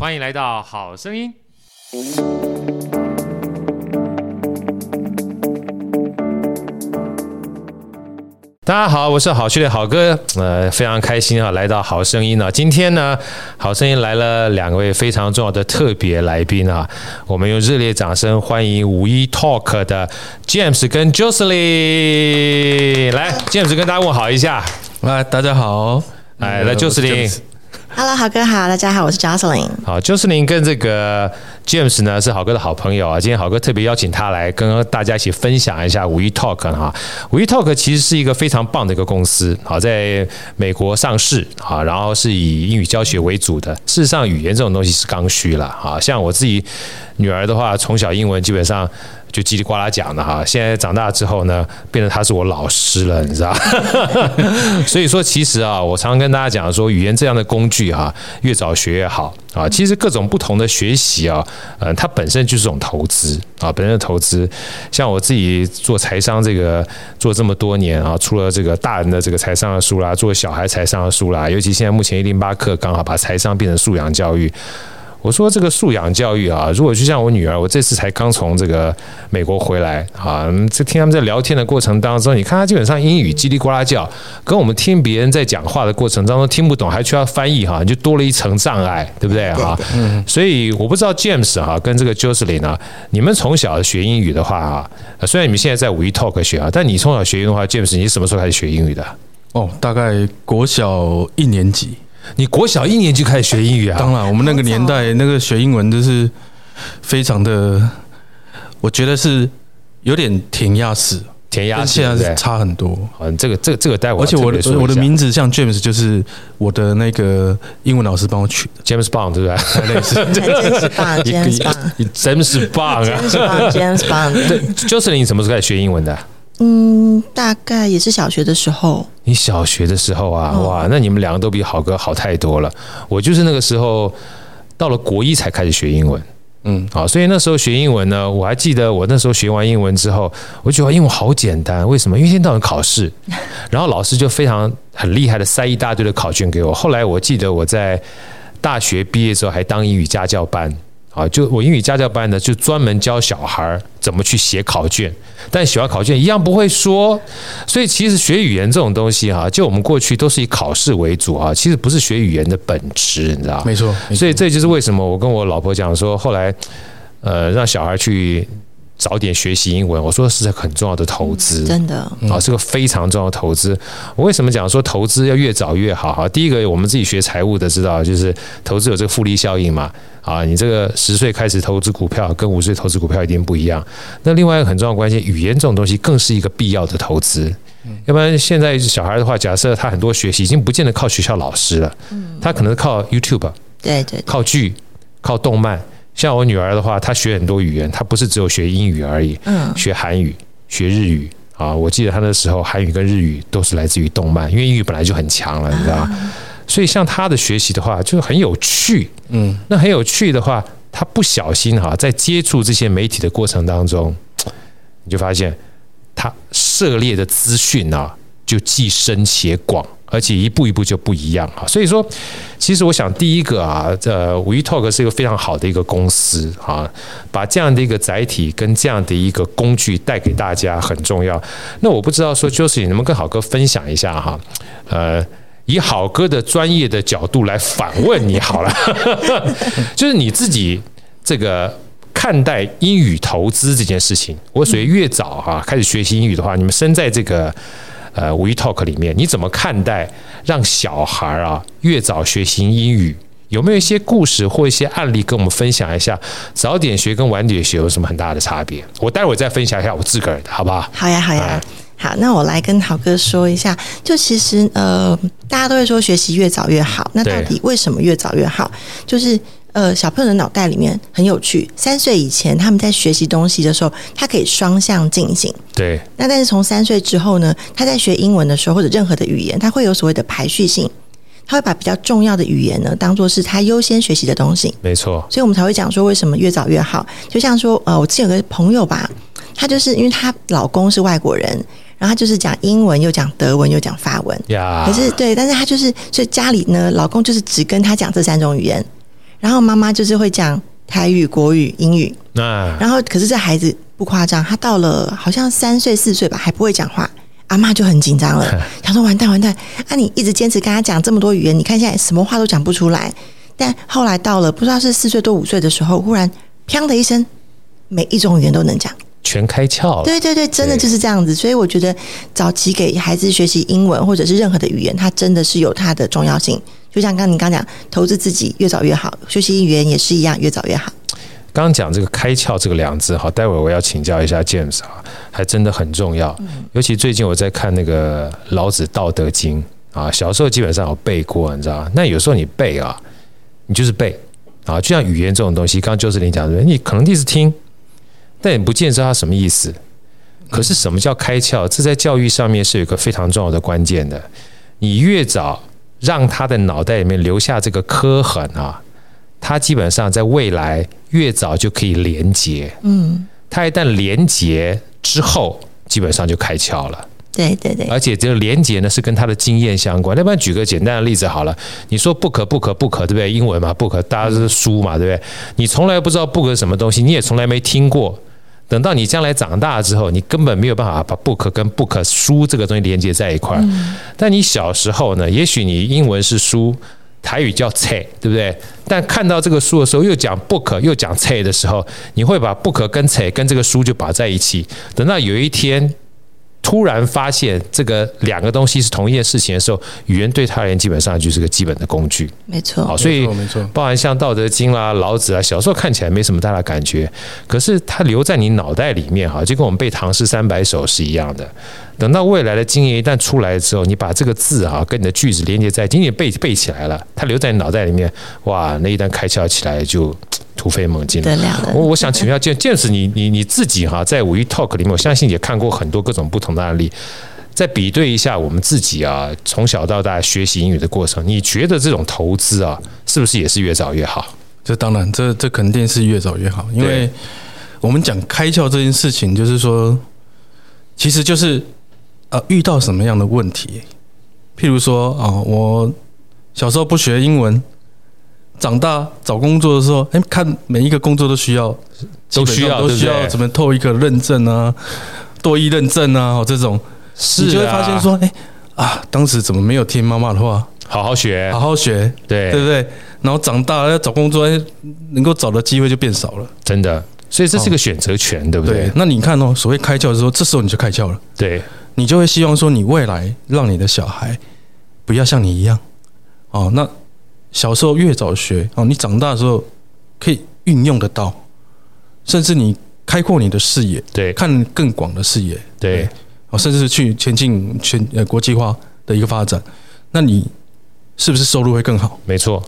欢迎来到好声音。大家好，我是好趣的好哥，呃，非常开心啊，来到好声音呢。今天呢，好声音来了两位非常重要的特别来宾啊，我们用热烈掌声欢迎五一 Talk 的 James 跟 Jocelyn，来，James 跟大家问好一下，来，大家好，哎，来，Jocelyn。Hello，好哥好，大家好，我是 Jocelyn。好，Jocelyn 跟这个 James 呢是好哥的好朋友啊。今天好哥特别邀请他来跟大家一起分享一下五一 Talk 哈。五一 Talk 其实是一个非常棒的一个公司，好，在美国上市啊，然后是以英语教学为主的。事实上，语言这种东西是刚需了啊。像我自己女儿的话，从小英文基本上。就叽里呱啦讲的哈，现在长大之后呢，变成他是我老师了，你知道？所以说，其实啊，我常常跟大家讲说，语言这样的工具哈，越早学越好啊。其实各种不同的学习啊，呃，它本身就是种投资啊，本身的投资。像我自己做财商这个做这么多年啊，出了这个大人的这个财商的书啦，做小孩财商的书啦，尤其现在目前一零八课刚好把财商变成素养教育。我说这个素养教育啊，如果就像我女儿，我这次才刚从这个美国回来啊，这听他们在聊天的过程当中，你看她基本上英语叽里呱啦叫，跟我们听别人在讲话的过程当中听不懂，还需要翻译哈，就多了一层障碍，对不对哈？嗯。所以我不知道 James 哈跟这个 Jocelyn 呢，你们从小学英语的话啊，虽然你们现在在五一 Talk 学啊，但你从小学英语的话，James 你什么时候开始学英语的？哦，大概国小一年级。你国小一年就开始学英语啊？当然，我们那个年代那个学英文就是非常的，我觉得是有点填鸭式，填鸭式，现在是差很多。嗯，这个这个这个待会，而且我的我的名字像 James，就是我的那个英文老师帮我取的，James Bond，对不对？类似，James Bond，James Bond，你真是棒啊！James Bond，James Bond，对，Jocelyn，你什么时候开始学英文的？嗯，大概也是小学的时候。你小学的时候啊，哇，那你们两个都比好哥好太多了。我就是那个时候到了国一才开始学英文，嗯，好，所以那时候学英文呢，我还记得我那时候学完英文之后，我觉得英文好简单，为什么？因为一天到晚考试，然后老师就非常很厉害的塞一大堆的考卷给我。后来我记得我在大学毕业之后还当英语家教班。啊，就我英语家教班呢，就专门教小孩怎么去写考卷，但写完考卷一样不会说，所以其实学语言这种东西哈，就我们过去都是以考试为主啊，其实不是学语言的本质，你知道？没错，所以这就是为什么我跟我老婆讲说，后来呃让小孩去。早点学习英文，我说是很重要的投资，真的啊，是个非常重要的投资。我为什么讲说投资要越早越好？哈，第一个我们自己学财务的知道，就是投资有这个复利效应嘛。啊，你这个十岁开始投资股票，跟五岁投资股票一定不一样。那另外一个很重要的关系，语言这种东西更是一个必要的投资。要不然现在小孩的话，假设他很多学习已经不见得靠学校老师了，他可能是靠 YouTube，对对，靠剧，靠动漫。像我女儿的话，她学很多语言，她不是只有学英语而已，嗯，学韩语、学日语啊。我记得她那时候韩语跟日语都是来自于动漫，因为英语本来就很强了，你知道吗？所以像他的学习的话，就是很有趣，嗯，那很有趣的话，他不小心哈，在接触这些媒体的过程当中，你就发现他涉猎的资讯啊，就既深且广。而且一步一步就不一样哈，所以说，其实我想第一个啊，这五一 Talk 是一个非常好的一个公司啊，把这样的一个载体跟这样的一个工具带给大家很重要。那我不知道说，就是你能不能跟好哥分享一下哈？呃，以好哥的专业的角度来反问你好了，就是你自己这个看待英语投资这件事情，我属于越早哈开始学习英语的话，你们身在这个。呃，五一 Talk 里面，你怎么看待让小孩啊越早学习英语？有没有一些故事或一些案例跟我们分享一下？早点学跟晚点学有什么很大的差别？我待会儿再分享一下我自个儿的，好不好？好呀，好呀，好。那我来跟豪哥说一下，就其实呃，大家都会说学习越早越好，那到底为什么越早越好？就是。呃，小朋友的脑袋里面很有趣。三岁以前，他们在学习东西的时候，他可以双向进行。对。那但是从三岁之后呢，他在学英文的时候，或者任何的语言，他会有所谓的排序性。他会把比较重要的语言呢，当做是他优先学习的东西。没错。所以我们才会讲说，为什么越早越好？就像说，呃，我之前有个朋友吧，他就是因为她老公是外国人，然后他就是讲英文，又讲德文，又讲法文。呀。可是对，但是他就是，所以家里呢，老公就是只跟他讲这三种语言。然后妈妈就是会讲台语、国语、英语。那然后可是这孩子不夸张，他到了好像三岁四岁吧，还不会讲话，阿妈就很紧张了，想说完蛋完蛋，啊你一直坚持跟他讲这么多语言，你看现在什么话都讲不出来。但后来到了不知道是四岁多五岁的时候，忽然砰的一声，每一种语言都能讲。全开窍了，对对对，真的就是这样子。所以我觉得早期给孩子学习英文或者是任何的语言，它真的是有它的重要性。就像刚刚你刚讲，投资自己越早越好，学习语言也是一样，越早越好。刚讲这个开窍这个两字，好，待会儿我要请教一下 James 啊，还真的很重要。尤其最近我在看那个老子《道德经》啊，小时候基本上有背过，你知道吗？那有时候你背啊，你就是背啊，就像语言这种东西，刚刚就是你讲的，你可能第一次听。但也不见得知道它什么意思。可是什么叫开窍？这在教育上面是有一个非常重要的关键的。你越早让他的脑袋里面留下这个刻痕啊，他基本上在未来越早就可以连接。嗯，他一旦连接之后，基本上就开窍了。对对对。而且这个连接呢，是跟他的经验相关。要不然举个简单的例子好了，你说 book book book 对不对？英文嘛，book 大家是书嘛，对不对？你从来不知道 book 是什么东西，你也从来没听过。等到你将来长大之后，你根本没有办法把 book 跟 book 书这个东西连接在一块儿。但你小时候呢，也许你英文是书，台语叫菜，对不对？但看到这个书的时候，又讲 book 又讲菜的时候，你会把 book 跟菜跟这个书就绑在一起。等到有一天，突然发现这个两个东西是同一件事情的时候，语言对他而言基本上就是个基本的工具。没错，好，所以包含像《道德经》啦、老子啊，小时候看起来没什么大的感觉，可是它留在你脑袋里面哈，就跟我们背唐诗三百首是一样的。等到未来的经验一旦出来之后，你把这个字啊跟你的句子连接在，仅仅背背起来了，它留在你脑袋里面，哇，那一旦开窍起来就。突飞猛进了，我我想请教见见识你你你自己哈，在五一 Talk 里面，我相信也看过很多各种不同的案例，再比对一下我们自己啊，从小到大学习英语的过程，你觉得这种投资啊，是不是也是越早越好？这当然，这这肯定是越早越好，因为我们讲开窍这件事情，就是说，其实就是呃，遇到什么样的问题，譬如说啊，我小时候不学英文。长大找工作的时候，哎，看每一个工作都需要，都需要，都需要怎么透一个认证啊，多一认证啊，这种，你就会发现说，哎啊，当时怎么没有听妈妈的话，好好学，好好学，对，对不对？然后长大要找工作，能够找的机会就变少了，真的。所以这是个选择权，对不对？那你看哦，所谓开窍的时候，这时候你就开窍了，对，你就会希望说，你未来让你的小孩不要像你一样，哦，那。小时候越早学哦，你长大的时候可以运用得到，甚至你开阔你的视野，对，看更广的视野，对，哦，甚至是去前进全呃国际化的一个发展，那你是不是收入会更好？没错，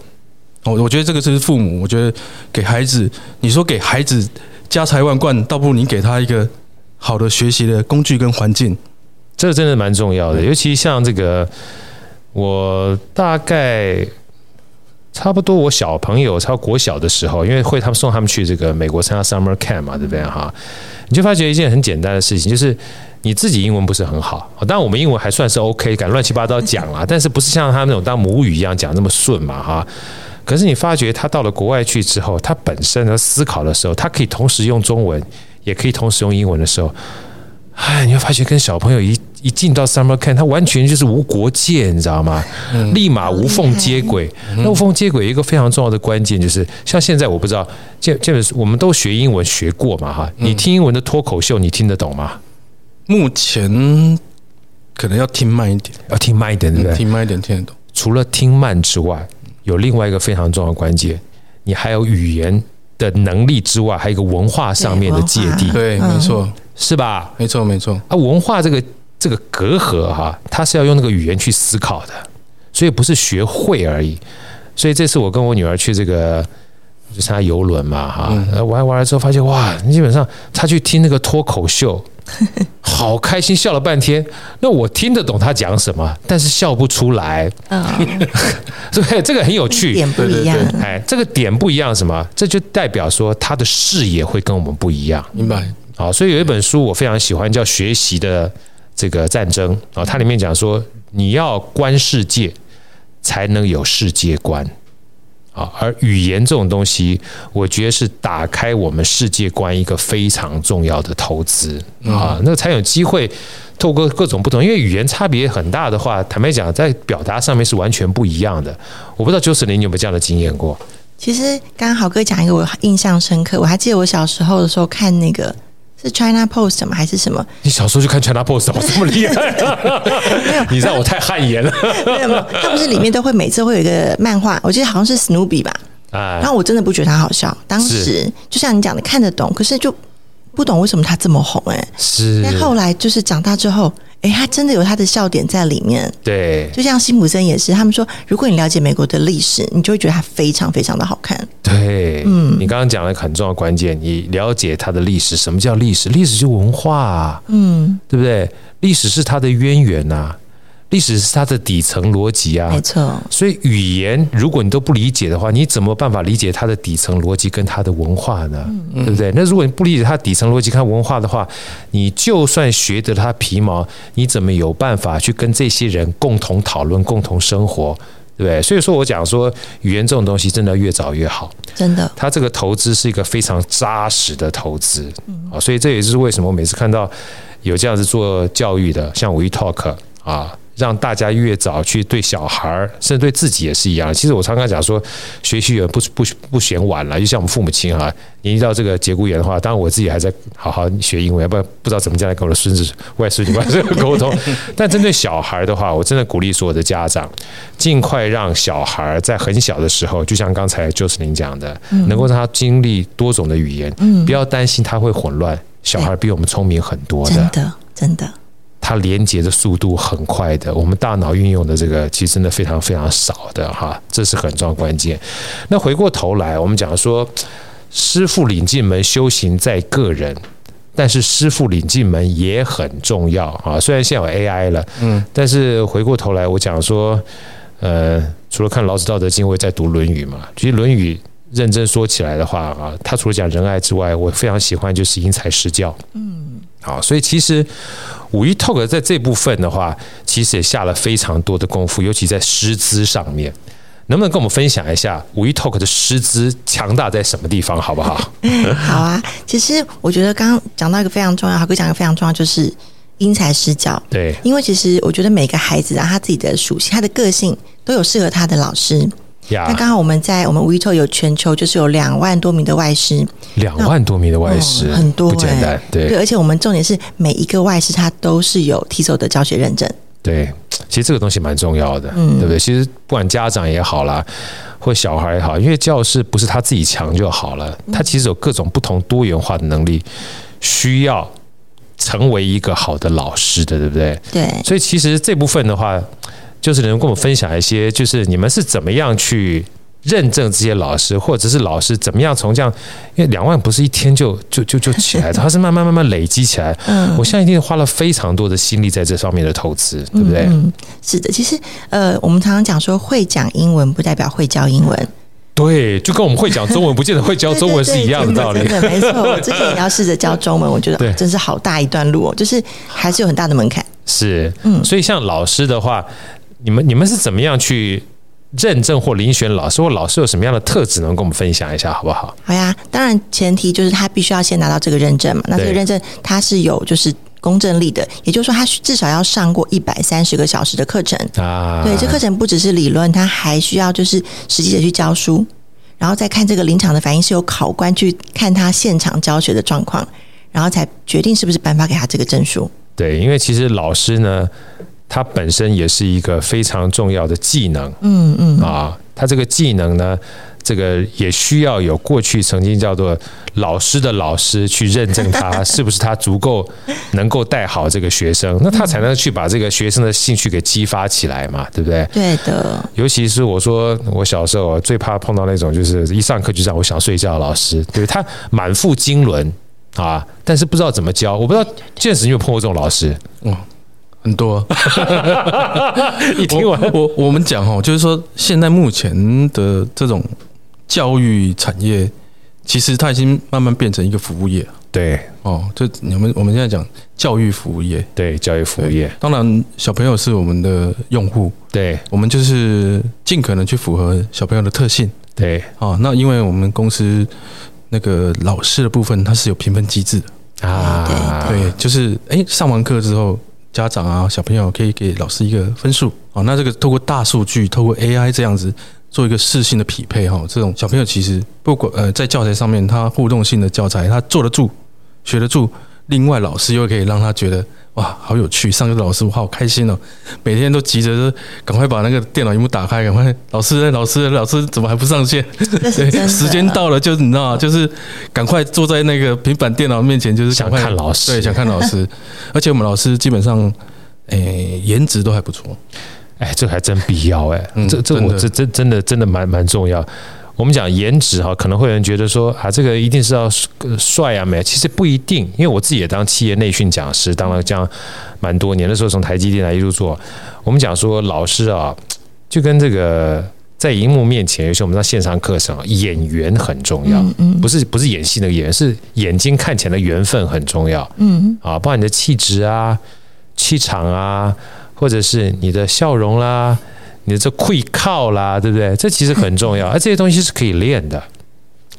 我，我觉得这个是父母，我觉得给孩子，你说给孩子家财万贯，倒不如你给他一个好的学习的工具跟环境，这个真的蛮重要的，尤其像这个，我大概。差不多，我小朋友超国小的时候，因为会他们送他们去这个美国参加 summer camp 嘛，对不对哈？你就发觉一件很简单的事情，就是你自己英文不是很好，当然我们英文还算是 OK，敢乱七八糟讲啦，但是不是像他们那种当母语一样讲那么顺嘛哈？可是你发觉他到了国外去之后，他本身的思考的时候，他可以同时用中文，也可以同时用英文的时候，哎，你会发觉跟小朋友一。一进到 summer camp，它完全就是无国界，你知道吗？立马无缝接轨。那无缝接轨一个非常重要的关键就是，像现在我不知道，这这本我们都学英文学过嘛哈？你听英文的脱口秀，你听得懂吗？目前可能要听慢一点，要听慢一点，对不对？听慢一点听得懂。除了听慢之外，有另外一个非常重要的关键，你还有语言的能力之外，还有一个文化上面的芥蒂。对，没错，是吧？没错，没错。啊，文化这个。这个隔阂哈，他是要用那个语言去思考的，所以不是学会而已。所以这次我跟我女儿去这个就参加游轮嘛 哈，玩玩了之后发现哇，基本上她去听那个脱口秀，好开心，笑了半天。那我听得懂她讲什么，但是笑不出来。对，这个很有趣，点不一样。哎，这个点不一样，什么？这就代表说她的视野会跟我们不一样。明白？好，所以有一本书我非常喜欢，叫《学习的》。这个战争啊，它里面讲说，你要观世界，才能有世界观。啊，而语言这种东西，我觉得是打开我们世界观一个非常重要的投资啊，那个才有机会透过各种不同，因为语言差别很大的话，坦白讲，在表达上面是完全不一样的。我不知道 Jocelyn 你有没有这样的经验过？其实刚刚豪哥讲一个我印象深刻，我还记得我小时候的时候看那个。是 China Post 吗？还是什么？你小时候就看 China Post 吗？这么厉害？没有，你知道我太汗颜了。没有没有，他不是里面都会每次会有一个漫画，我记得好像是 Snoopy 吧。哎，然后我真的不觉得他好笑，当时就像你讲的看得懂，可是就不懂为什么他这么红哎。是。但后来就是长大之后。哎，他真的有他的笑点在里面。对，就像辛普森也是，他们说，如果你了解美国的历史，你就会觉得它非常非常的好看。对，嗯，你刚刚讲了一个很重要的关键，你了解它的历史。什么叫历史？历史就是文化，啊嗯，对不对？历史是它的渊源呐、啊。历史是它的底层逻辑啊，没错。所以语言，如果你都不理解的话，你怎么办法理解它的底层逻辑跟它的文化呢？对不对？那如果你不理解它底层逻辑跟文化的话，你就算学得它皮毛，你怎么有办法去跟这些人共同讨论、共同生活？对不对？所以说我讲说，语言这种东西真的越早越好，真的。它这个投资是一个非常扎实的投资啊，所以这也是为什么我每次看到有这样子做教育的，像 WeTalk 啊。让大家越早去对小孩儿，甚至对自己也是一样。其实我常常讲说，学习也不不不嫌晚了。就像我们父母亲哈，你遇到这个节骨眼的话，当然我自己还在好好学英文，不不知道怎么将来跟我的孙子、外孙女、外孙沟通。但针对小孩的话，我真的鼓励所有的家长，尽快让小孩在很小的时候，就像刚才 Jocelyn 讲的，能够让他经历多种的语言，不要担心他会混乱。小孩比我们聪明很多的，真的，真的。它连接的速度很快的，我们大脑运用的这个其实真的非常非常少的哈，这是很重要关键。那回过头来，我们讲说，师傅领进门，修行在个人，但是师傅领进门也很重要啊。虽然现在有 AI 了，嗯，但是回过头来，我讲说，呃，除了看老子《道德经》，我也在读《论语》嘛。其实《论语》认真说起来的话啊，它除了讲仁爱之外，我非常喜欢就是因材施教，嗯。好，所以其实五一 Talk 在这部分的话，其实也下了非常多的功夫，尤其在师资上面。能不能跟我们分享一下五一 Talk 的师资强大在什么地方，好不好？好啊，其实我觉得刚刚讲到一个非常重要，豪哥讲一个非常重要，就是因材施教。对，因为其实我觉得每个孩子啊，他自己的属性、他的个性都有适合他的老师。那刚好我们在我们 WeTalk 有全球就是有两万多名的外师，两万多名的外师，很多，不简单，对。对，而且我们重点是每一个外师他都是有 TESOL 的教学认证，对，其实这个东西蛮重要的，嗯，对不对？其实不管家长也好啦，或小孩也好，因为教师不是他自己强就好了，他其实有各种不同多元化的能力，需要成为一个好的老师的，对不对？对，所以其实这部分的话。就是能跟我们分享一些，就是你们是怎么样去认证这些老师，或者是老师怎么样从这样，因为两万不是一天就就就就起来的，它是慢慢慢慢累积起来。嗯，我现在一定花了非常多的心力在这方面的投资，对不对？嗯，是的。其实呃，我们常常讲说会讲英文不代表会教英文，对，就跟我们会讲中文不见得会教中文是一样的道理。对，没错，我之前也要试着教中文，我觉得真是好大一段路哦，就是还是有很大的门槛。是，嗯，所以像老师的话。你们你们是怎么样去认证或遴选老师？或老师有什么样的特质，能跟我们分享一下，好不好？好呀，当然前提就是他必须要先拿到这个认证嘛。那这个认证它是有就是公正力的，也就是说他至少要上过一百三十个小时的课程啊。对，这课程不只是理论，他还需要就是实际的去教书，然后再看这个临场的反应，是由考官去看他现场教学的状况，然后才决定是不是颁发给他这个证书。对，因为其实老师呢。它本身也是一个非常重要的技能，嗯嗯啊，它这个技能呢，这个也需要有过去曾经叫做老师的老师去认证他 是不是他足够能够带好这个学生，那他才能去把这个学生的兴趣给激发起来嘛，对不对？对的。尤其是我说我小时候最怕碰到那种就是一上课就让我想睡觉的老师，对他满腹经纶啊，但是不知道怎么教，我不知道见识你有碰过这种老师？嗯。很多，你听完。我我们讲哦，就是说现在目前的这种教育产业，其实它已经慢慢变成一个服务业。对。哦，就你们我们现在讲教育服务业，对教育服务业，当然小朋友是我们的用户，对，我们就是尽可能去符合小朋友的特性，对，哦，那因为我们公司那个老师的部分，它是有评分机制的。啊，对，就是哎，上完课之后，家长啊小朋友可以给老师一个分数，啊，那这个透过大数据，透过 AI 这样子做一个适性的匹配，哈，这种小朋友其实不管呃在教材上面，他互动性的教材，他坐得住，学得住，另外老师又可以让他觉得。哇，好有趣！上课的老师我好开心哦，每天都急着说赶快把那个电脑屏幕打开，赶快老师老师老师怎么还不上线？对，时间到了就是你知道就是赶快坐在那个平板电脑面前，就是想看老师，对，想看老师。而且我们老师基本上，诶、欸，颜值都还不错。哎，这还真必要哎、嗯，这这我这真真的真的蛮蛮重要。我们讲颜值哈，可能会有人觉得说啊，这个一定是要帅啊美，其实不一定。因为我自己也当企业内训讲师，当了这样蛮多年的时候，从台积电来一路做。我们讲说老师啊，就跟这个在荧幕面前，尤其我们在线上课程，演员很重要。不是不是演戏那个演员，是眼睛看起来的缘分很重要。嗯啊，包括你的气质啊、气场啊，或者是你的笑容啦。你的这会靠啦，对不对？这其实很重要，而这些东西是可以练的，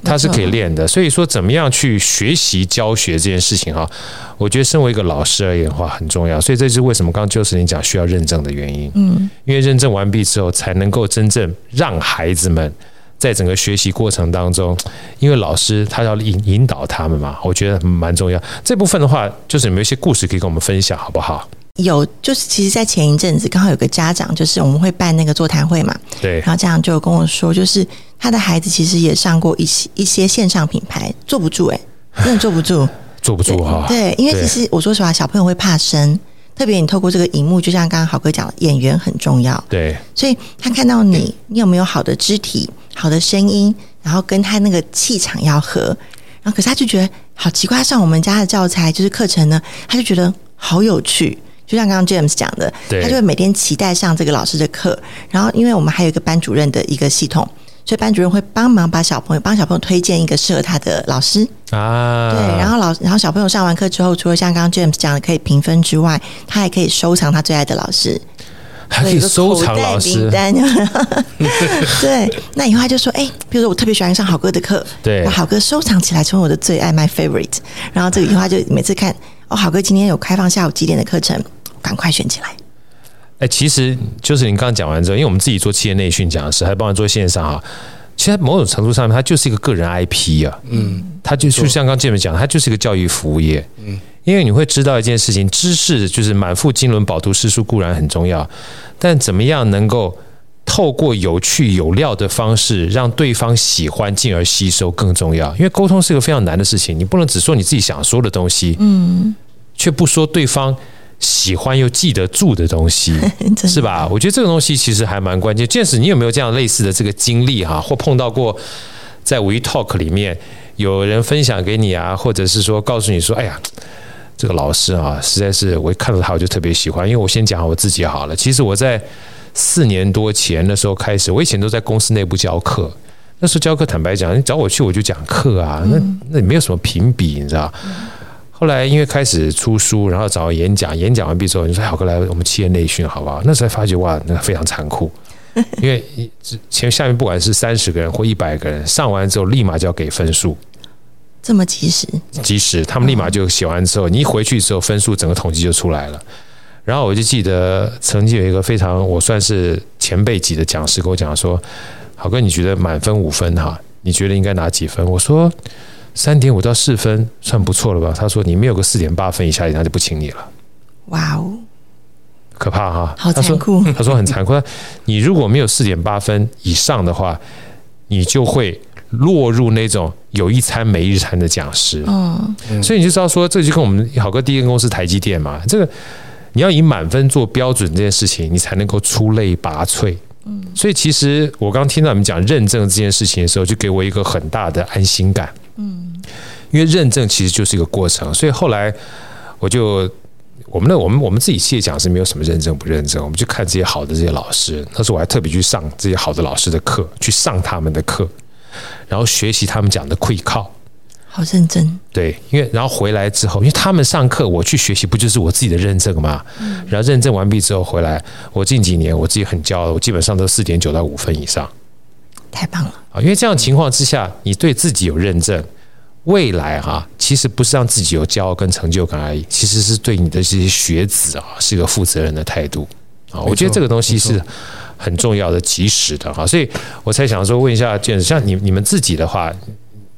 它是可以练的。所以说，怎么样去学习教学这件事情哈，我觉得身为一个老师而言的话很重要。所以这就是为什么刚刚就是你讲需要认证的原因。嗯，因为认证完毕之后，才能够真正让孩子们在整个学习过程当中，因为老师他要引引导他们嘛，我觉得蛮重要。这部分的话，就是有没有一些故事可以跟我们分享，好不好？有，就是其实，在前一阵子，刚好有个家长，就是我们会办那个座谈会嘛，对，然后家长就跟我说，就是他的孩子其实也上过一些一些线上品牌，坐不住、欸，哎，真的坐不住，坐不住哈。对，因为其实我说实话，小朋友会怕生，特别你透过这个荧幕，就像刚刚豪哥讲的，演员很重要，对，所以他看到你，你有没有好的肢体、好的声音，然后跟他那个气场要合，然后可是他就觉得好奇怪，上我们家的教材就是课程呢，他就觉得好有趣。就像刚刚 James 讲的，他就会每天期待上这个老师的课。然后，因为我们还有一个班主任的一个系统，所以班主任会帮忙把小朋友帮小朋友推荐一个适合他的老师啊。对，然后老然后小朋友上完课之后，除了像刚刚 James 讲的可以评分之外，他还可以收藏他最爱的老师，还可以收藏老师。对，那以后他就说：“哎，比如说我特别喜欢上好哥的课，对，把好哥收藏起来，成为我的最爱，my favorite。然后这个以后他就每次看。”哦，好哥今天有开放下午几点的课程，赶快选起来。哎，其实就是你刚刚讲完之后，因为我们自己做企业内训讲师，还帮忙做线上啊。其实某种程度上面，它就是一个个人 IP 啊。嗯，它就就像刚刚建文讲，它就是一个教育服务业。嗯，因为你会知道一件事情，知识就是满腹经纶，饱读诗书固然很重要，但怎么样能够透过有趣有料的方式，让对方喜欢，进而吸收更重要。因为沟通是一个非常难的事情，你不能只说你自己想说的东西。嗯。却不说对方喜欢又记得住的东西，是吧？我觉得这个东西其实还蛮关键。见识你有没有这样类似的这个经历哈？或碰到过在 We Talk 里面有人分享给你啊，或者是说告诉你说：“哎呀，这个老师啊，实在是我一看到他我就特别喜欢。”因为我先讲我自己好了。其实我在四年多前的时候开始，我以前都在公司内部教课。那时候教课，坦白讲，你找我去我就讲课啊，那那也没有什么评比，你知道。后来因为开始出书，然后找演讲，演讲完毕之后，你说好哥来我们企业内训好不好？那时候发觉哇，那个非常残酷，因为前下面不管是三十个人或一百个人，上完之后立马就要给分数，这么及时？及时，他们立马就写完之后，你一回去之后分数整个统计就出来了。然后我就记得曾经有一个非常我算是前辈级的讲师跟我讲说：“好哥，你觉得满分五分哈，你觉得应该拿几分？”我说。三点五到四分算不错了吧？他说：“你没有个四点八分以下，他就不请你了。”哇哦，可怕哈！好残酷。他说，他说很残酷。你如果没有四点八分以上的话，你就会落入那种有一餐没一餐的讲师。嗯，所以你就知道说，这就跟我们好哥第一个公司台积电嘛，这个你要以满分做标准这件事情，你才能够出类拔萃。嗯，所以其实我刚听到你们讲认证这件事情的时候，就给我一个很大的安心感。嗯，因为认证其实就是一个过程，所以后来我就我们的我们我们自己企业讲是没有什么认证不认证，我们就看这些好的这些老师，那时候我还特别去上这些好的老师的课，去上他们的课，然后学习他们讲的会靠，好认真。对，因为然后回来之后，因为他们上课，我去学习，不就是我自己的认证吗？嗯。然后认证完毕之后回来，我近几年我自己很骄傲，我基本上都四点九到五分以上。太棒了啊！因为这样情况之下，你对自己有认证，未来哈、啊，其实不是让自己有骄傲跟成就感而已，其实是对你的这些学子啊，是一个负责任的态度啊。我觉得这个东西是很重要的、及时的哈，所以我才想说问一下 James，像你你们自己的话。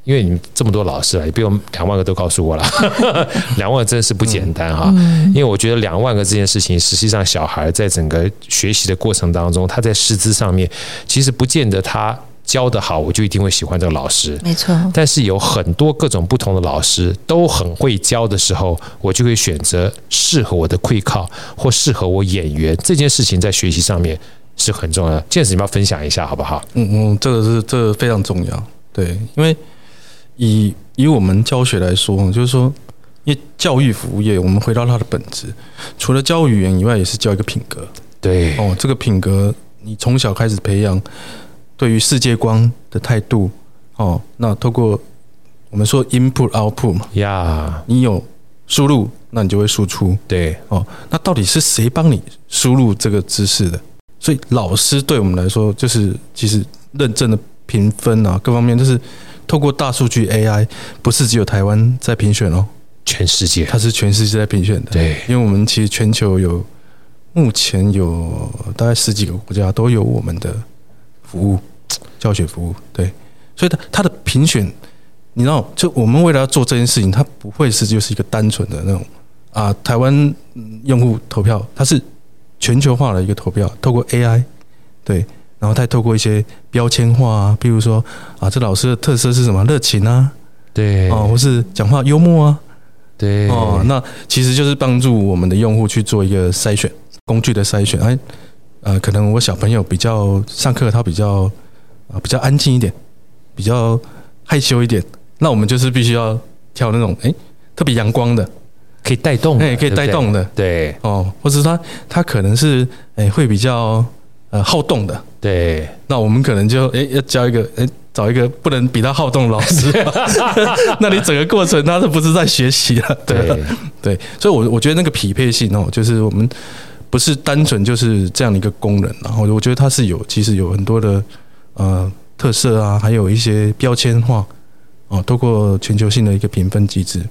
因为你们这么多老师了，也不用两万个都告诉我了，两万个真的是不简单哈。因为我觉得两万个这件事情，实际上小孩在整个学习的过程当中，他在师资上面，其实不见得他教得好，我就一定会喜欢这个老师。没错。但是有很多各种不同的老师都很会教的时候，我就会选择适合我的会考或适合我演员这件事情，在学习上面是很重要的。这件事你们要分享一下好不好？嗯嗯，这个是这个非常重要。对，因为。以以我们教学来说，就是说，因为教育服务业，我们回到它的本质，除了教语言以外，也是教一个品格。对哦，这个品格，你从小开始培养，对于世界观的态度。哦，那透过我们说 input output 嘛，呀，你有输入，那你就会输出。对哦，那到底是谁帮你输入这个知识的？所以老师对我们来说，就是其实认证的评分啊，各方面都是。透过大数据 AI，不是只有台湾在评选哦，全世界，它是全世界在评选的。对，因为我们其实全球有目前有大概十几个国家都有我们的服务教学服务。对，所以它它的评选，你知道，就我们为了要做这件事情，它不会是就是一个单纯的那种啊，台湾用户投票，它是全球化的一个投票，透过 AI，对。然后再透过一些标签化啊，比如说啊，这老师的特色是什么？热情啊，对，哦，或是讲话幽默啊，对，哦，那其实就是帮助我们的用户去做一个筛选工具的筛选。哎，呃，可能我小朋友比较上课他比较啊比较安静一点，比较害羞一点，那我们就是必须要挑那种哎特别阳光的，可以带动，哎，可以带动的，对，哦，或者是他他可能是哎会比较。呃，好动的，对，那我们可能就诶要教一个诶找一个不能比他好动的老师，那你整个过程他是不是在学习啊？对对，所以，我我觉得那个匹配性哦，就是我们不是单纯就是这样的一个功能，然后我觉得它是有其实有很多的呃特色啊，还有一些标签化哦，透过全球性的一个评分机制。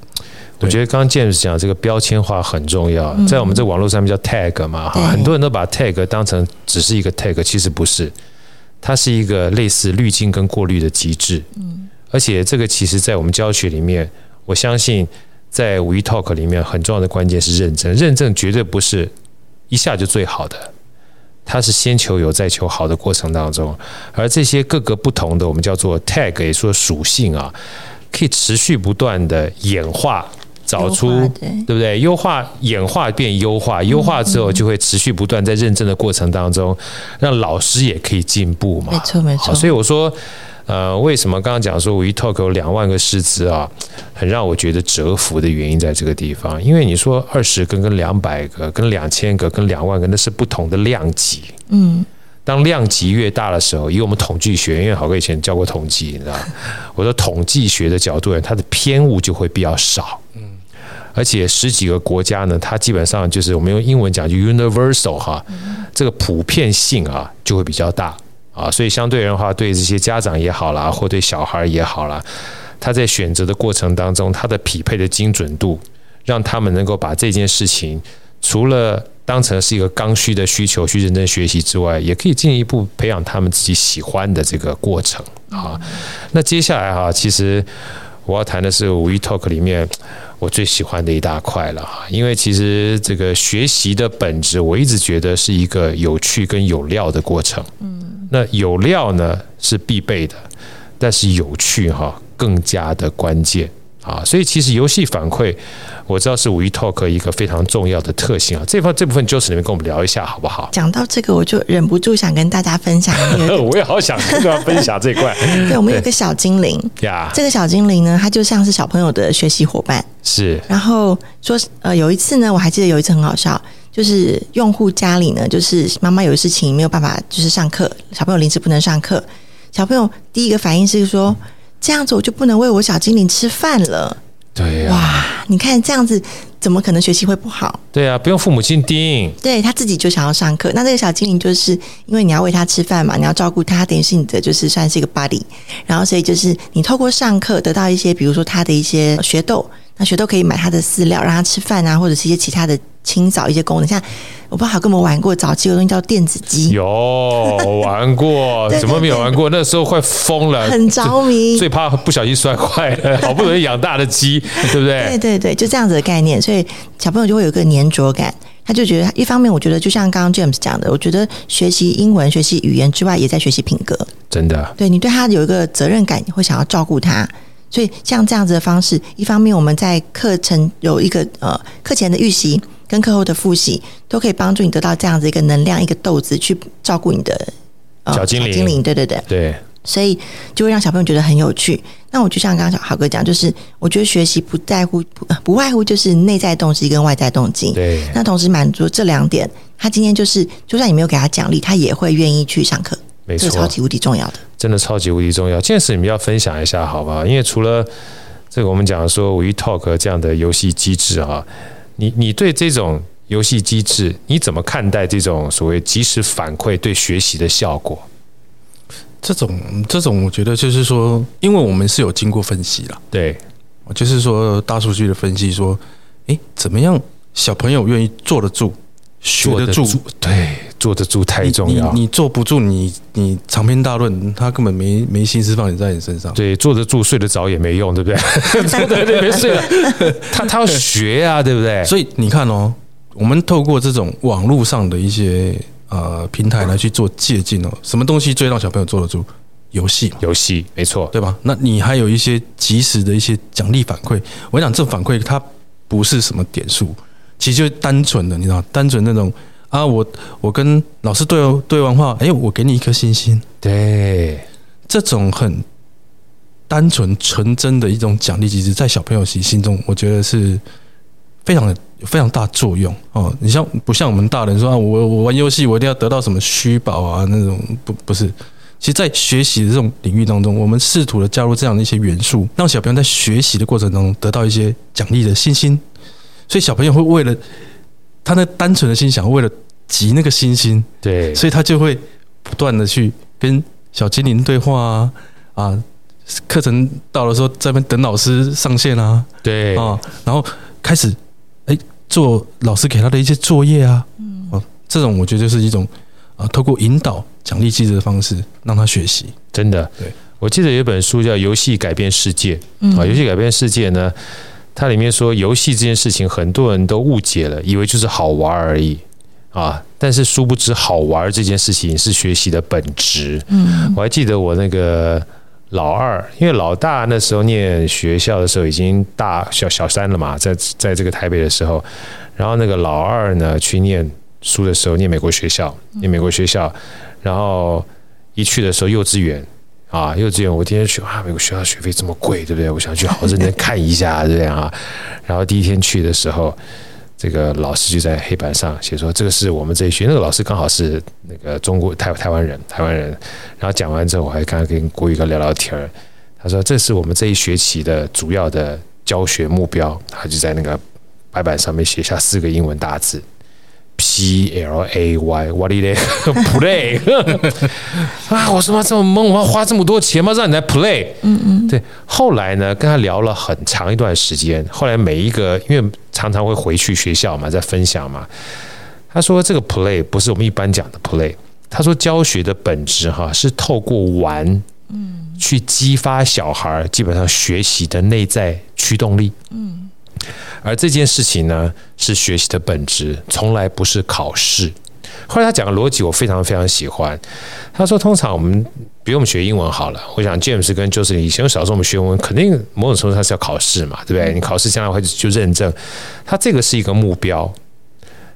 我觉得刚刚 James 讲这个标签化很重要，在我们这网络上面叫 tag 嘛，很多人都把 tag 当成只是一个 tag，其实不是，它是一个类似滤镜跟过滤的机制。嗯。而且这个其实在我们教学里面，我相信在五一 Talk 里面很重要的关键是认证，认证绝对不是一下就最好的，它是先求有再求好的过程当中，而这些各个不同的我们叫做 tag，也说属性啊，可以持续不断的演化。找出对，对不对？优化、演化变优化，优化之后就会持续不断在认证的过程当中，让老师也可以进步嘛。没错，没错。所以我说，呃，为什么刚刚讲说我一 Talk 有两万个师资啊，很让我觉得折服的原因在这个地方。因为你说二十个、跟两百个、跟两千个、跟两万个，那是不同的量级。嗯。当量级越大的时候，以我们统计学，因为郝哥以前教过统计，你知道，我说统计学的角度，它的偏误就会比较少。嗯。而且十几个国家呢，它基本上就是我们用英文讲就 universal 哈，这个普遍性啊就会比较大啊，所以相对的话，对这些家长也好啦，或对小孩也好啦，他在选择的过程当中，他的匹配的精准度，让他们能够把这件事情除了当成是一个刚需的需求去认真学习之外，也可以进一步培养他们自己喜欢的这个过程啊。那接下来哈，其实我要谈的是五一 Talk 里面。我最喜欢的一大块了，因为其实这个学习的本质，我一直觉得是一个有趣跟有料的过程。嗯，那有料呢是必备的，但是有趣哈更加的关键。啊，所以其实游戏反馈，我知道是五一 Talk 一个非常重要的特性啊。这方这部分就是你们跟我们聊一下好不好？讲到这个，我就忍不住想跟大家分享一个。我也好想跟大家分享这块。对，我们有个小精灵 呀，这个小精灵呢，它就像是小朋友的学习伙伴。是。然后说，呃，有一次呢，我还记得有一次很好笑，就是用户家里呢，就是妈妈有事情没有办法，就是上课，小朋友临时不能上课，小朋友第一个反应是说。这样子我就不能喂我小精灵吃饭了对呀、啊，哇，你看这样子怎么可能学习会不好？对啊，不用父母亲盯，对他自己就想要上课。那这个小精灵就是因为你要喂他吃饭嘛，你要照顾他，等于是你的就是算是一个 buddy。然后所以就是你透过上课得到一些，比如说他的一些学豆。那学都可以买他的饲料，让他吃饭啊，或者是一些其他的清扫一些功能。像我不知道跟我们玩过早期有东西叫电子鸡，有玩过，怎么没有玩过？那时候快疯了，很着迷，最怕不小心摔坏了，好不容易养大的鸡，对不对？对对对，就这样子的概念，所以小朋友就会有一个粘着感。他就觉得，一方面我觉得就像刚刚 James 讲的，我觉得学习英文、学习语言之外，也在学习品格。真的，对你对他有一个责任感，你会想要照顾他。所以像这样子的方式，一方面我们在课程有一个呃课前的预习跟课后的复习，都可以帮助你得到这样子一个能量，一个豆子去照顾你的、呃、小精灵。精灵，对对对对。所以就会让小朋友觉得很有趣。那我就像刚刚小豪哥讲，就是我觉得学习不在乎不不外乎就是内在动机跟外在动机。对。那同时满足这两点，他今天就是就算你没有给他奖励，他也会愿意去上课。没错，超级无敌重要的。真的超级无敌重要，这件事你们要分享一下，好不好？因为除了这个，我们讲说 WeTalk 这样的游戏机制啊，你你对这种游戏机制，你怎么看待这种所谓及时反馈对学习的效果？这种这种，我觉得就是说，因为我们是有经过分析了，对，就是说大数据的分析说，诶，怎么样小朋友愿意坐得住？学得住，对，坐得住太重要。你你坐不住，你你长篇大论，他根本没没心思放你在你身上。对，坐得住，睡得着也没用，对不对？坐在那边睡了，他他要学啊，对不对？所以你看哦，我们透过这种网络上的一些呃平台来去做借鉴哦，什么东西最让小朋友坐得住？游戏，游戏，没错，对吧？那你还有一些及时的一些奖励反馈，我讲这反馈它不是什么点数。其实就是单纯的，你知道，单纯那种啊，我我跟老师对对完话，哎，我给你一颗星星，对，这种很单纯纯真的一种奖励机制，在小朋友心心中，我觉得是非常非常大作用哦。你像不像我们大人说啊，我我玩游戏，我一定要得到什么虚宝啊那种，不不是。其实，在学习的这种领域当中，我们试图的加入这样的一些元素，让小朋友在学习的过程当中得到一些奖励的信心。所以小朋友会为了他那单纯的心想，为了集那个星星，对，所以他就会不断的去跟小精灵对话啊啊，课程到的时候在那边等老师上线啊，对。啊，然后开始哎做老师给他的一些作业啊，嗯，啊，这种我觉得就是一种啊，透过引导奖励机制的方式让他学习，真的，对，我记得有一本书叫《游戏改变世界》，啊，游戏改变世界呢。它里面说，游戏这件事情很多人都误解了，以为就是好玩而已啊。但是殊不知，好玩这件事情是学习的本质。嗯，我还记得我那个老二，因为老大那时候念学校的时候已经大小小三了嘛，在在这个台北的时候，然后那个老二呢去念书的时候，念美国学校，念美国学校，然后一去的时候幼稚园。啊，幼稚园我天天去啊，美国学校学费这么贵，对不对？我想去好认真看一下，对不对啊？然后第一天去的时候，这个老师就在黑板上写说：“这个是我们这一学。”那个老师刚好是那个中国台台湾人，台湾人。然后讲完之后，我还刚刚跟国语哥聊聊天儿。他说：“这是我们这一学期的主要的教学目标。”他就在那个白板上面写下四个英文大字。P L A Y，what is it？Play 啊！我说妈这么懵，我要花这么多钱吗？让你来 play？嗯嗯，对。后来呢，跟他聊了很长一段时间。后来每一个，因为常常会回去学校嘛，在分享嘛。他说这个 play 不是我们一般讲的 play。他说教学的本质哈是透过玩，嗯，去激发小孩基本上学习的内在驱动力，嗯。而这件事情呢，是学习的本质，从来不是考试。后来他讲的逻辑，我非常非常喜欢。他说，通常我们，比如我们学英文好了，我想 James 跟 Joseph 以前小时候我们学英文，肯定某种程度上是要考试嘛，对不对？你考试将来会就认证。他这个是一个目标，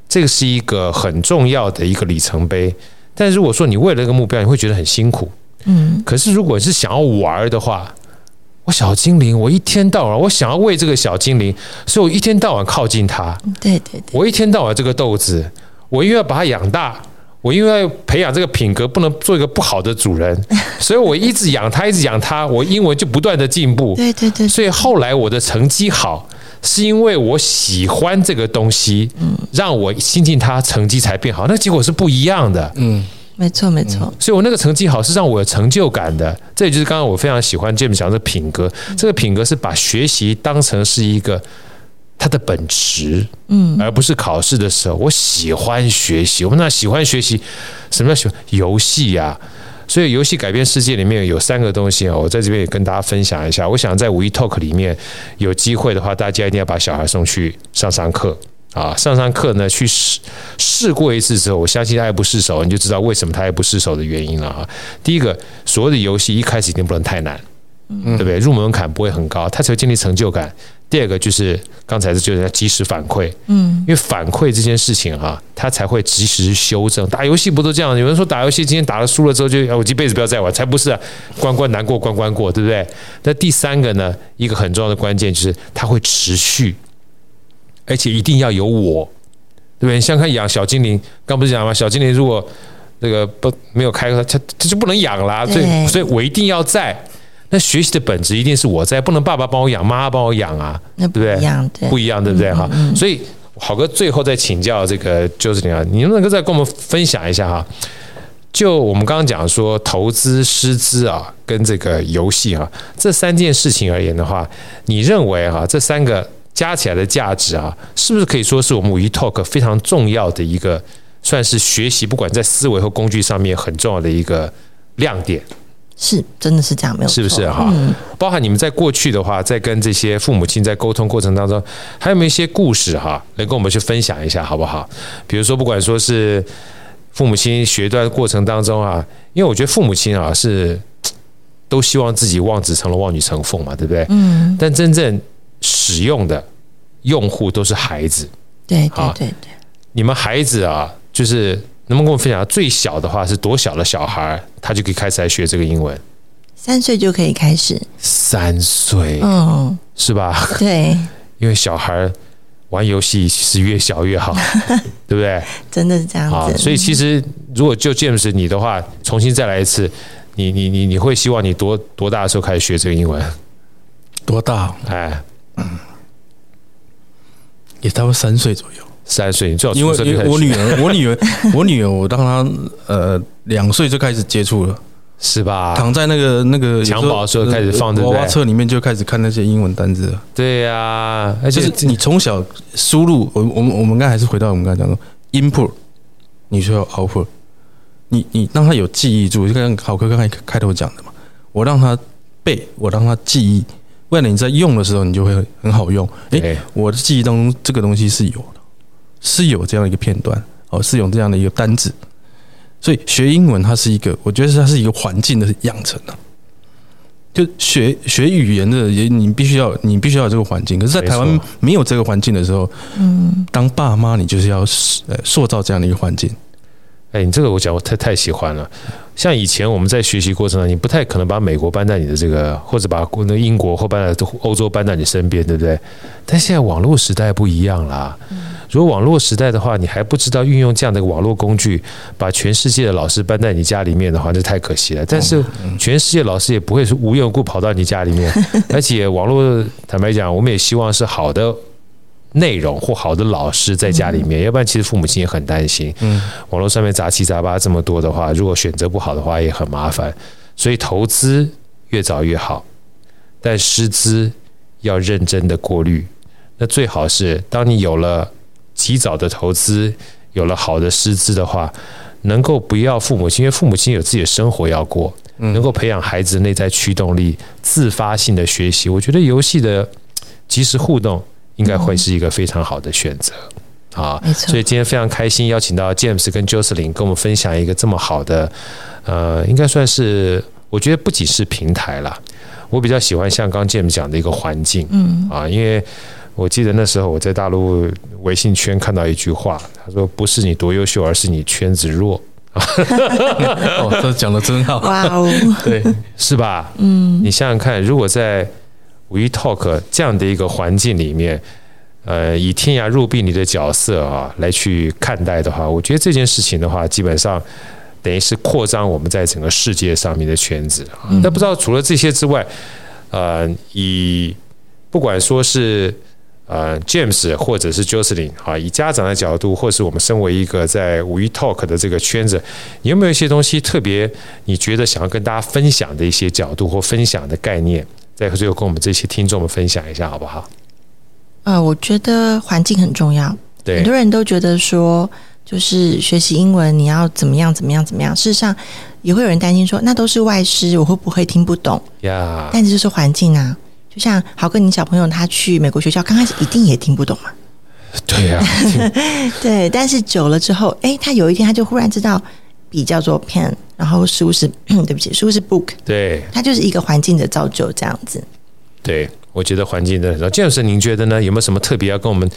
这个是一个很重要的一个里程碑。但如果说你为了一个目标，你会觉得很辛苦。嗯。可是如果是想要玩的话，我小精灵，我一天到晚，我想要喂这个小精灵，所以我一天到晚靠近它。对对对，我一天到晚这个豆子，我又要把它养大，我因为培养这个品格，不能做一个不好的主人，所以我一直养它，一直养它，我英文就不断的进步。对对对。所以后来我的成绩好，是因为我喜欢这个东西，嗯，让我亲近它，成绩才变好。那结果是不一样的。嗯。没错，没错。所以，我那个成绩好是让我有成就感的。这也就是刚刚我非常喜欢 James 讲的品格。这个品格是把学习当成是一个它的本质，嗯，而不是考试的时候。我喜欢学习，我们那喜欢学习，什么叫喜欢？游戏呀。所以，游戏改变世界里面有三个东西啊，我在这边也跟大家分享一下。我想在五一 Talk 里面有机会的话，大家一定要把小孩送去上上课。啊，上上课呢，去试试过一次之后，我相信爱不释手，你就知道为什么他爱不释手的原因了啊。第一个，所有的游戏一开始一定不能太难，嗯，对不对？入门槛不会很高，他才会建立成就感。第二个就是刚才是就是要及时反馈，嗯，因为反馈这件事情哈，他才会及时修正。打游戏不都这样？有人说打游戏今天打了输了之后就我这辈子不要再玩，才不是啊，关关难过关关过，对不对？那第三个呢，一个很重要的关键就是他会持续。而且一定要有我，对不对？像看养小精灵，刚不是讲吗？小精灵如果那个不没有开，它它就不能养啦。所以，所以我一定要在。那学习的本质一定是我在，不能爸爸帮我养，妈妈帮我养啊，对不对？不一样，对不对？哈，所以好哥最后再请教这个就是你啊，你能不能再跟我们分享一下哈？就我们刚刚讲说投资、师资啊，跟这个游戏啊，这三件事情而言的话，你认为哈这三个？加起来的价值啊，是不是可以说是我们五一 Talk 非常重要的一个，算是学习，不管在思维和工具上面很重要的一个亮点？是，真的是这样，没有，是不是哈？嗯，包含你们在过去的话，在跟这些父母亲在沟通过程当中，还有没有一些故事哈，能跟我们去分享一下，好不好？比如说，不管说是父母亲学段过程当中啊，因为我觉得父母亲啊是都希望自己望子成龙、望女成凤嘛，对不对？嗯。但真正使用的用户都是孩子，对对对对。你们孩子啊，就是能不能跟我分享最小的话是多小的小孩，他就可以开始来学这个英文？三岁就可以开始。三岁，嗯，是吧？对，因为小孩玩游戏是越小越好，对不对？真的是这样子。所以其实如果就 James 你的话，重新再来一次，你你你你会希望你多多大的时候开始学这个英文？多大？哎。嗯，也差不多三岁左右。三岁，你最好因为我女儿，我女儿，我女儿，我当她呃两岁就开始接触了，是吧？躺在那个那个襁褓的时候开始放娃娃车里面，就开始看那些英文单字。对呀、啊，而且你从小输入，我我们我们刚才还是回到我们刚才讲的 input，你需要 output，你你让他有记忆住，就像好哥刚才开头讲的嘛，我让他背，我让他记忆。为了你在用的时候，你就会很好用。诶，我的记忆当中这个东西是有的，是有这样的一个片段，哦，是有这样的一个单字。所以学英文它是一个，我觉得它是一个环境的养成啊。就学学语言的，也你必须要，你必须要有这个环境。可是，在台湾没有这个环境的时候，嗯，当爸妈你就是要呃塑造这样的一个环境。哎，你这个我讲我太太喜欢了。像以前我们在学习过程中，你不太可能把美国搬在你的这个，或者把那英国或搬在欧洲搬到你身边，对不对？但现在网络时代不一样了。如果网络时代的话，你还不知道运用这样的网络工具，把全世界的老师搬在你家里面的话，那太可惜了。但是全世界老师也不会是无缘无故跑到你家里面，而且网络坦白讲，我们也希望是好的。内容或好的老师在家里面，要不然其实父母亲也很担心。嗯，网络上面杂七杂八这么多的话，如果选择不好的话，也很麻烦。所以投资越早越好，但师资要认真的过滤。那最好是当你有了及早的投资，有了好的师资的话，能够不要父母亲，因为父母亲有自己的生活要过，能够培养孩子内在驱动力、自发性的学习。我觉得游戏的及时互动。应该会是一个非常好的选择啊！所以今天非常开心邀请到 James 跟 Jocelyn 跟我们分享一个这么好的，呃，应该算是我觉得不仅是平台啦，我比较喜欢像刚 James 讲的一个环境，嗯啊，因为我记得那时候我在大陆微信圈看到一句话，他说不是你多优秀，而是你圈子弱啊！哦，这讲的真好，哇哦，对，是吧？嗯，你想想看，如果在五一 Talk 这样的一个环境里面，呃，以天涯若比邻的角色啊来去看待的话，我觉得这件事情的话，基本上等于是扩张我们在整个世界上面的圈子啊。那不知道除了这些之外，呃，以不管说是呃 James 或者是 Jocelyn 啊，以家长的角度，或是我们身为一个在五一 Talk 的这个圈子，有没有一些东西特别你觉得想要跟大家分享的一些角度或分享的概念，在最后跟我们这些听众们分享一下，好不好？呃，我觉得环境很重要。对，很多人都觉得说，就是学习英文你要怎么样怎么样怎么样。事实上，也会有人担心说，那都是外师，我会不会听不懂？呀，但这就是环境啊。就像豪哥，你小朋友他去美国学校，刚开始一定也听不懂嘛。对呀、啊，对。但是久了之后，哎，他有一天他就忽然知道，笔叫做 pen，然后书是，对不起，书是 book。对，它就是一个环境的造就，这样子。对。我觉得环境真的很重要。建老师，您觉得呢？有没有什么特别要跟我们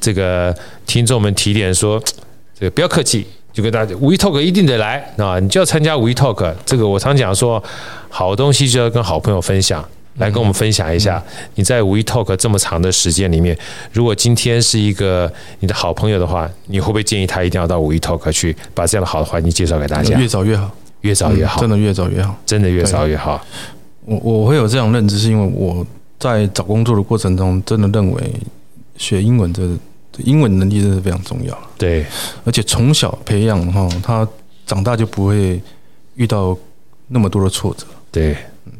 这个听众们提点说？这个不要客气，就跟大家五一 talk 一定得来啊！你就要参加五一 talk。这个我常讲说，好东西就要跟好朋友分享，来跟我们分享一下。你在五一 talk 这么长的时间里面，如果今天是一个你的好朋友的话，你会不会建议他一定要到五一 talk 去，把这样的好的环境介绍给大家？越早越好，越早越好，真的越早越好，真的越早越好。我我会有这样认知，是因为我。在找工作的过程中，真的认为学英文这英文能力真的是非常重要。对，而且从小培养哈，他长大就不会遇到那么多的挫折。对，嗯，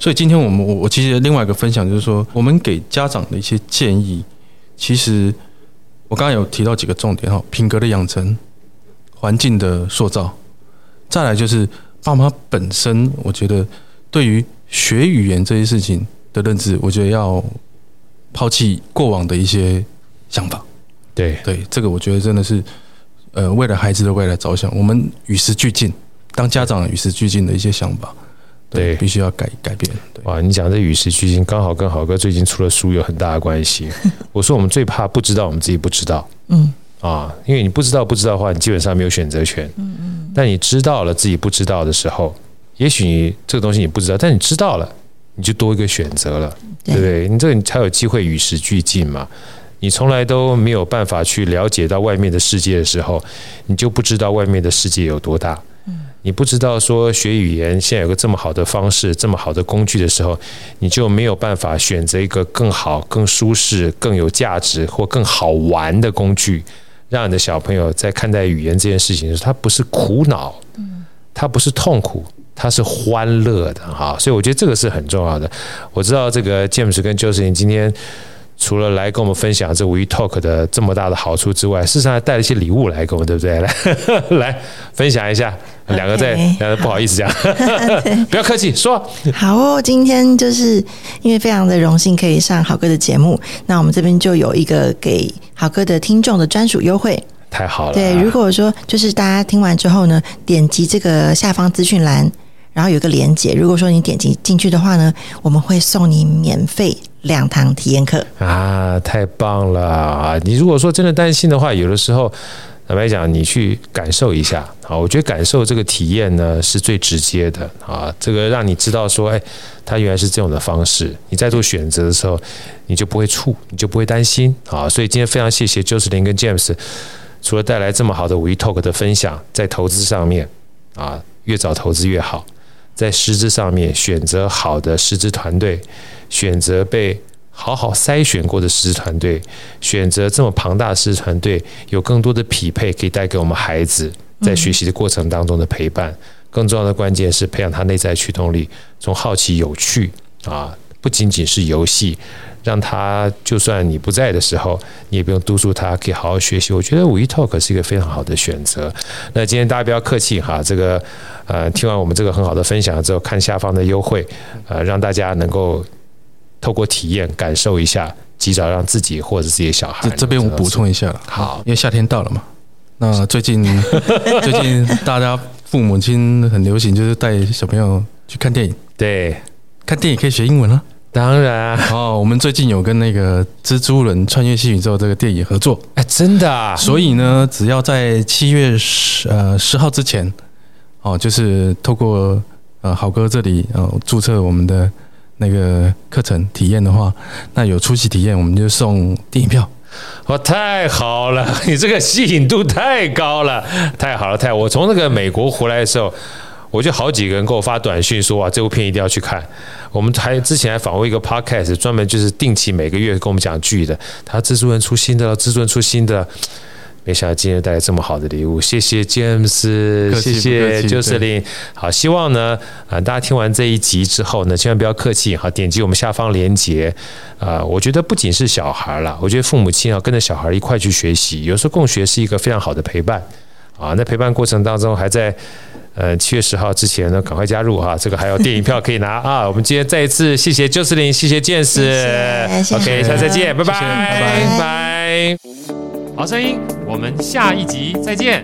所以今天我们我我其实另外一个分享就是说，我们给家长的一些建议，其实我刚刚有提到几个重点哈，品格的养成、环境的塑造，再来就是爸妈本身，我觉得对于学语言这些事情。的认知，我觉得要抛弃过往的一些想法。对对，这个我觉得真的是，呃，为了孩子的未来着想，我们与时俱进，当家长与时俱进的一些想法，对，必须要改改变。对哇，你讲这与时俱进，刚好跟豪哥最近出了书有很大的关系。我说我们最怕不知道，我们自己不知道。嗯啊，因为你不知道不知道的话，你基本上没有选择权。嗯嗯。但你知道了自己不知道的时候，也许你这个东西你不知道，但你知道了。你就多一个选择了，对不对？你这个你才有机会与时俱进嘛。你从来都没有办法去了解到外面的世界的时候，你就不知道外面的世界有多大。你不知道说学语言现在有个这么好的方式、这么好的工具的时候，你就没有办法选择一个更好、更舒适、更有价值或更好玩的工具，让你的小朋友在看待语言这件事情的时，他不是苦恼，他不是痛苦。他是欢乐的哈，所以我觉得这个是很重要的。我知道这个 James 跟 Joseph，你今天除了来跟我们分享这五一 Talk 的这么大的好处之外，事实上还带了一些礼物来给我们，对不对？来来分享一下，两个在两个不好意思讲，不要客气，说好哦。今天就是因为非常的荣幸可以上好哥的节目，那我们这边就有一个给好哥的听众的专属优惠。太好了，对，如果说就是大家听完之后呢，点击这个下方资讯栏。然后有一个连接，如果说你点击进去的话呢，我们会送你免费两堂体验课啊！太棒了啊！你如果说真的担心的话，有的时候坦白讲，你去感受一下啊，我觉得感受这个体验呢是最直接的啊，这个让你知道说，哎，它原来是这种的方式，你在做选择的时候，你就不会怵，你就不会担心啊。所以今天非常谢谢 Jocelyn 跟 James，除了带来这么好的五一 Talk 的分享，在投资上面啊，越早投资越好。在师资上面选择好的师资团队，选择被好好筛选过的师资团队，选择这么庞大的师资团队，有更多的匹配可以带给我们孩子在学习的过程当中的陪伴。更重要的关键是培养他内在驱动力，从好奇、有趣啊，不仅仅是游戏。让他就算你不在的时候，你也不用督促他，可以好好学习。我觉得五一 Talk 是一个非常好的选择。那今天大家不要客气哈，这个呃，听完我们这个很好的分享之后，看下方的优惠，呃，让大家能够透过体验感受一下，及早让自己或者自己的小孩。这边我补充一下了，好，因为夏天到了嘛，那最近 最近大家父母亲很流行，就是带小朋友去看电影。对，看电影可以学英文啊。当然哦，我们最近有跟那个《蜘蛛人穿越新宇宙》这个电影合作，哎，真的啊！所以呢，只要在七月十呃十号之前，哦，就是透过呃好哥这里呃注册我们的那个课程体验的话，那有出席体验，我们就送电影票。哇，太好了，你这个吸引度太高了，太好了，太！我从那个美国回来的时候，我就好几个人给我发短信说啊，这部片一定要去看。我们还之前还访问一个 podcast，专门就是定期每个月跟我们讲剧的。他蜘蛛人出新的了，蜘蛛人出新的。没想到今天带来这么好的礼物，谢谢 James，谢谢 Jocelyn。好，希望呢，啊，大家听完这一集之后呢，千万不要客气，好，点击我们下方链接。啊，我觉得不仅是小孩了，我觉得父母亲要跟着小孩一块去学习，有时候共学是一个非常好的陪伴。啊，那陪伴过程当中还在。呃，七月十号之前呢，赶快加入哈，这个还有电影票可以拿 啊。我们今天再一次谢谢 Jocelyn，谢谢 James，OK，下次再见，拜拜，拜拜，拜拜。好声音，我们下一集再见。